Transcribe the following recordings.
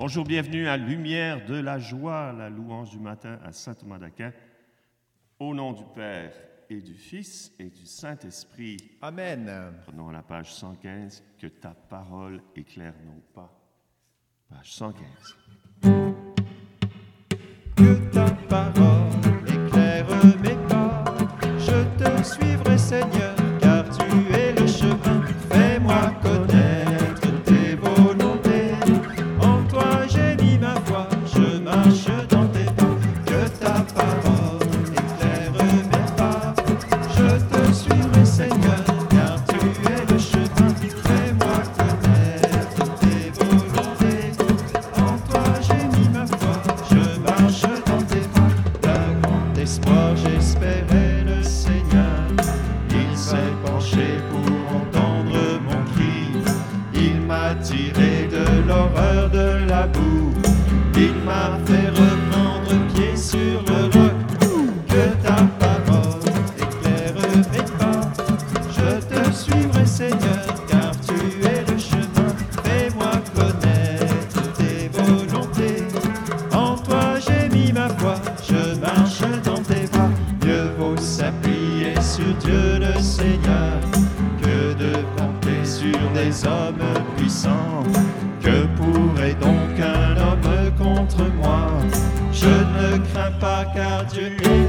Bonjour, bienvenue à Lumière de la joie, la louange du matin à Saint-Thomas d'Aquin. Au nom du Père et du Fils et du Saint-Esprit. Amen. Prenons la page 115, que ta parole éclaire nos pas. Page 115. S'est penché pour entendre mon cri. Il m'a tiré de l'horreur de la boue. Il m'a fait reprendre pied sur le sur Dieu le Seigneur que de compter sur des hommes puissants. Que pourrait donc un homme contre moi? Je ne crains pas car Dieu est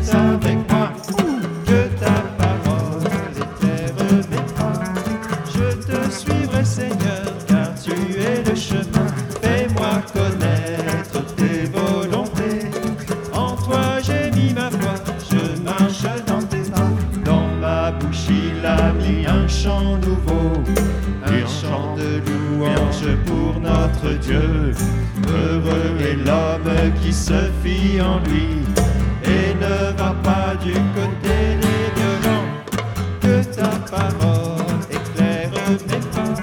chant nouveau, un chant de louange pour notre Dieu. Heureux est l'homme qui se fie en lui et ne va pas du côté des violents. Que ta parole éclaire mes pas.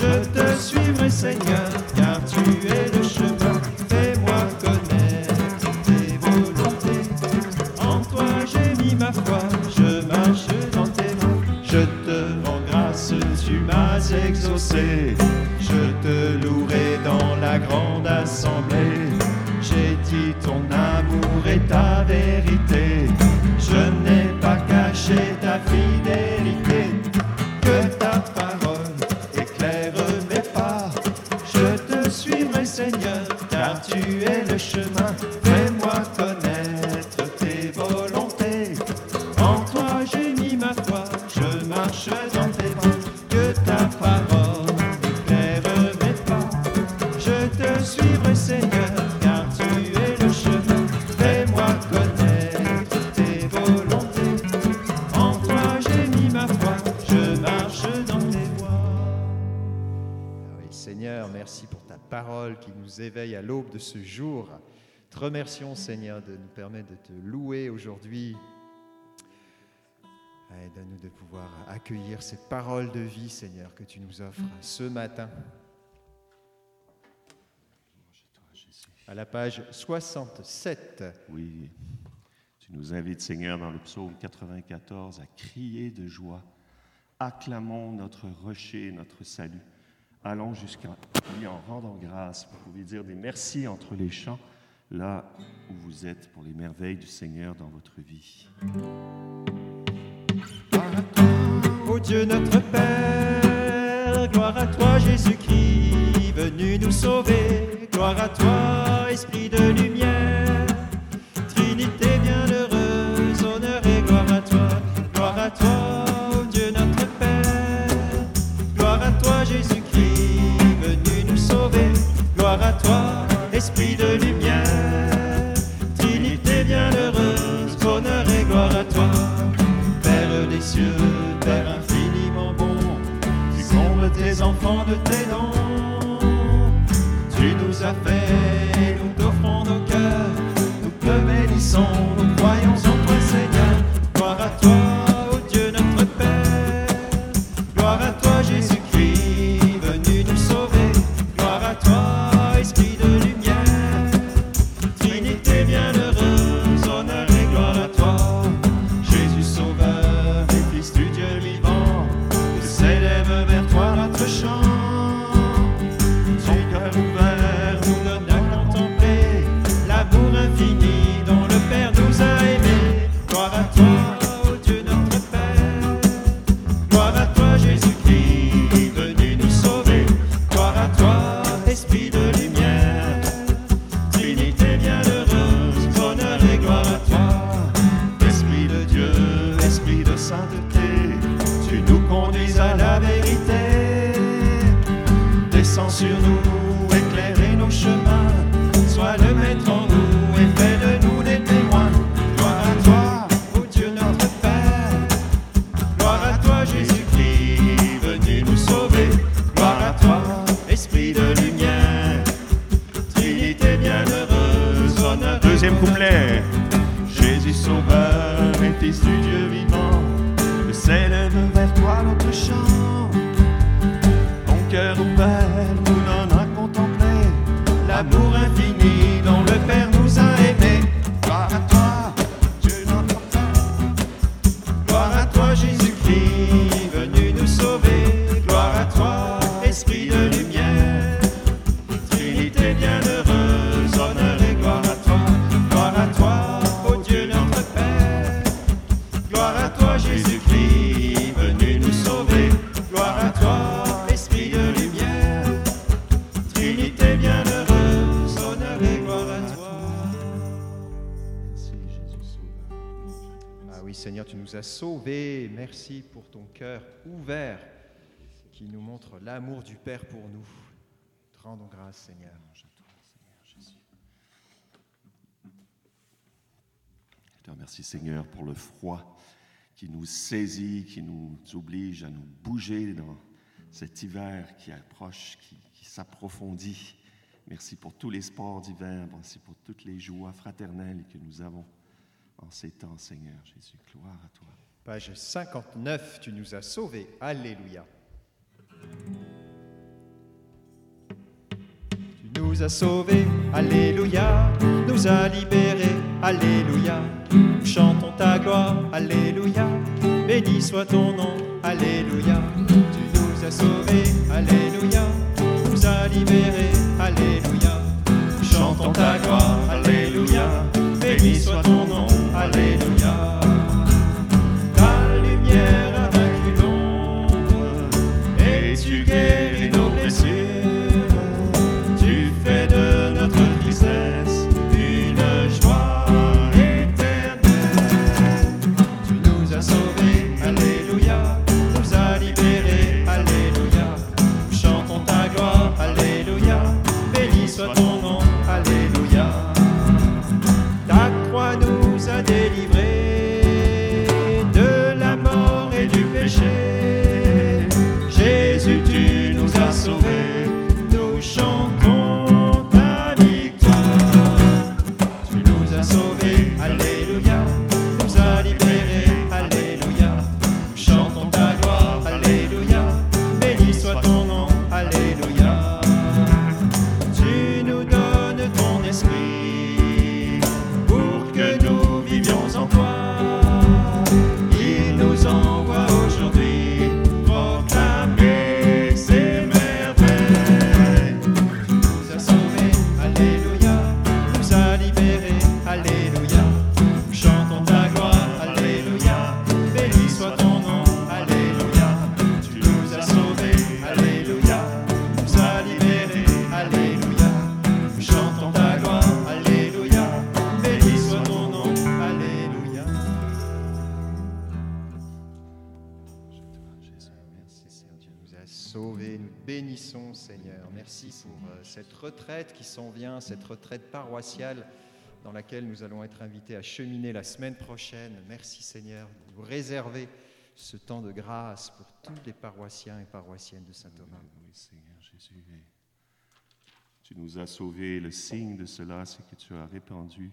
Je te suivrai, Seigneur, car tu es le chemin. Fais-moi connaître tes volontés. En toi j'ai mis ma foi, nous éveille à l'aube de ce jour. Te remercions, Seigneur, de nous permettre de te louer aujourd'hui. Aide-nous de pouvoir accueillir ces paroles de vie, Seigneur, que tu nous offres ce matin. À la page 67. Oui, tu nous invites, Seigneur, dans le psaume 94, à crier de joie. Acclamons notre rocher, notre salut. Allons jusqu'à lui en rendant grâce. Vous pouvez dire des merci entre les chants, là où vous êtes, pour les merveilles du Seigneur dans votre vie. Gloire à toi, ô Dieu notre Père, gloire à toi Jésus-Christ, venu nous sauver, gloire à toi Esprit de lumière, Esprit de lumière, Trinité bienheureuse, honneur et gloire à toi. Père des cieux, Père infiniment bon, tu combles tes enfants de tes dons. Tu nous as fait, nous t'offrons nos cœurs, nous te bénissons, nous as. Merci pour ton cœur ouvert qui nous montre l'amour du Père pour nous. Rendons grâce, Seigneur. Je te remercie Seigneur pour le froid qui nous saisit, qui nous oblige à nous bouger dans cet hiver qui approche, qui, qui s'approfondit. Merci pour tous les sports d'hiver, merci pour toutes les joies fraternelles que nous avons en ces temps, Seigneur Jésus. Gloire à toi. Page 59, tu nous as sauvés. Alléluia. Tu nous as sauvés. Alléluia. Nous as libérés. Alléluia. Nous chantons ta gloire. Alléluia. Béni soit ton nom. Alléluia. Tu nous as sauvés. Alléluia. Nous as libérés. Alléluia. Nous chantons ta gloire. Alléluia. Béni soit ton nom. Alléluia. Bénissons, Seigneur. Merci pour euh, cette retraite qui s'en vient, cette retraite paroissiale dans laquelle nous allons être invités à cheminer la semaine prochaine. Merci, Seigneur, de nous réserver ce temps de grâce pour tous les paroissiens et paroissiennes de Saint-Thomas. Oui, Seigneur Jésus. Tu nous as sauvés. Le signe de cela, c'est que tu as répandu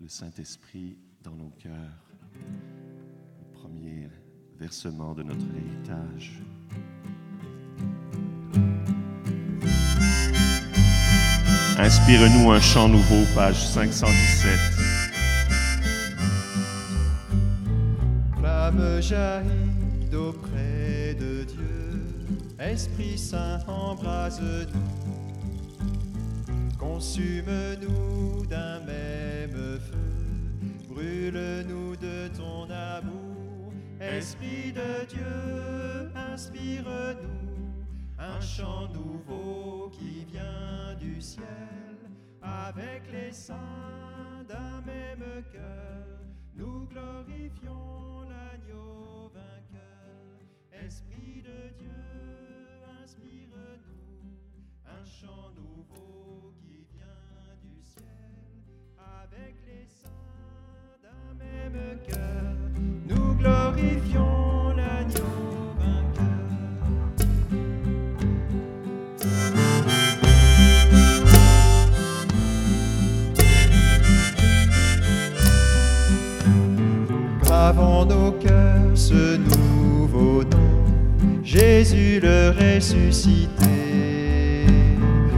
le Saint-Esprit dans nos cœurs. Le premier versement de notre héritage. Inspire-nous un chant nouveau, page 517. Flamme jaillit d'auprès de Dieu, Esprit Saint embrase-nous, consume-nous d'un même feu, brûle-nous de ton amour, Esprit de Dieu, inspire-nous un chant nouveau qui vient du ciel, avec les saints d'un même cœur, nous glorifions l'agneau vainqueur. Esprit de Dieu, inspire-nous en Le ressuscité.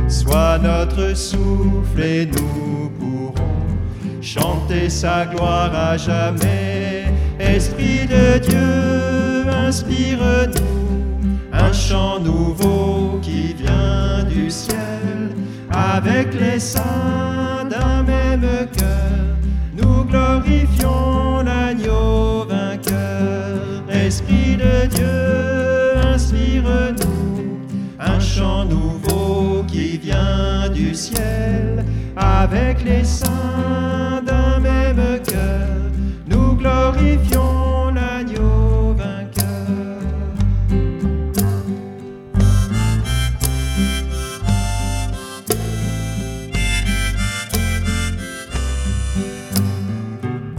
Sois notre souffle et nous pourrons chanter sa gloire à jamais. Esprit de Dieu, inspire-nous un chant nouveau qui vient du ciel avec les saints d'un même cœur. Nous glorifions l'agneau vainqueur. Esprit de Dieu, nouveau qui vient du ciel avec les saints d'un même cœur. Nous glorifions l'agneau vainqueur.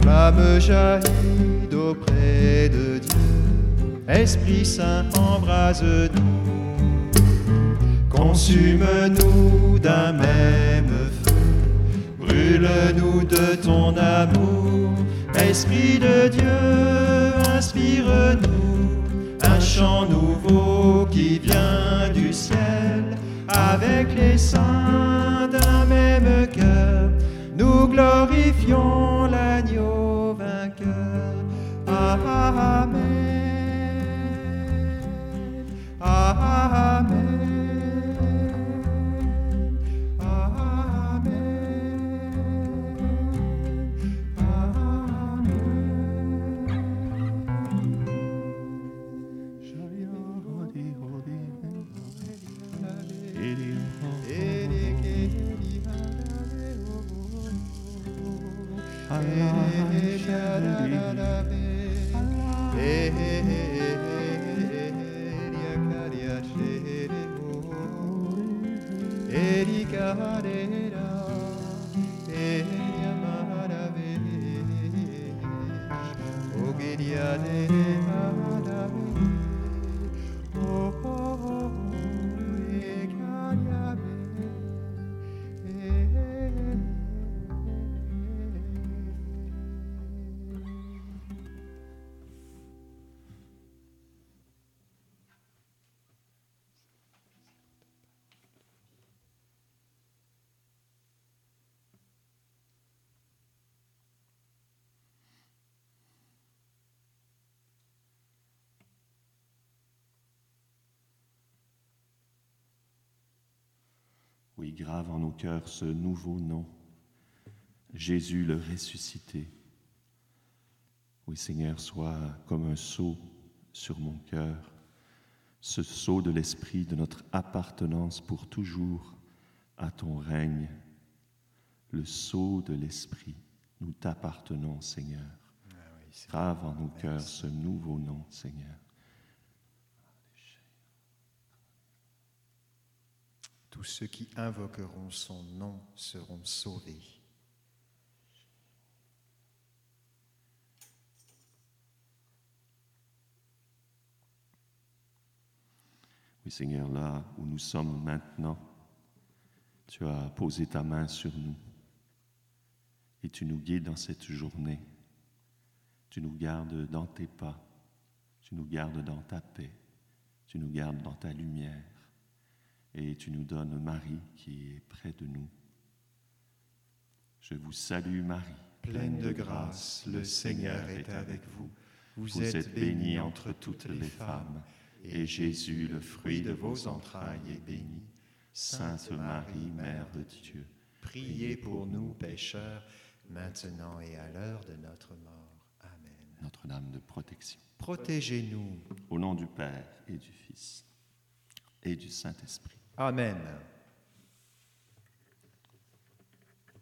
Flamme jaillit d'auprès de Dieu, Esprit Saint embrase-nous, consume-nous d'un même feu, brûle-nous de ton amour, Esprit de Dieu, inspire-nous un chant nouveau qui vient du ciel, avec les saints d'un même cœur, nous glorifions l'agneau vainqueur. Amen. Amen. Hare Oui, grave en nos cœurs ce nouveau nom, Jésus le ressuscité. Oui, Seigneur, sois comme un sceau sur mon cœur, ce sceau de l'esprit de notre appartenance pour toujours à ton règne, le sceau de l'esprit. Nous t'appartenons, Seigneur. Grave en nos cœurs ce nouveau nom, Seigneur. Tous ceux qui invoqueront son nom seront sauvés. Oui, Seigneur, là où nous sommes maintenant, tu as posé ta main sur nous et tu nous guides dans cette journée. Tu nous gardes dans tes pas, tu nous gardes dans ta paix, tu nous gardes dans ta lumière et tu nous donnes Marie qui est près de nous. Je vous salue Marie, Pleine de grâce, le Seigneur est avec vous. Vous, êtes bénie entre toutes les femmes, et Jésus, le fruit de vos entrailles, est béni. Sainte Marie, Mère de Dieu, Priez pour nous pécheurs, maintenant et à l'heure de notre mort. Amen. Notre-Dame de protection. Protégez-nous. Au nom du Père et du Fils et du Saint-Esprit. Amen.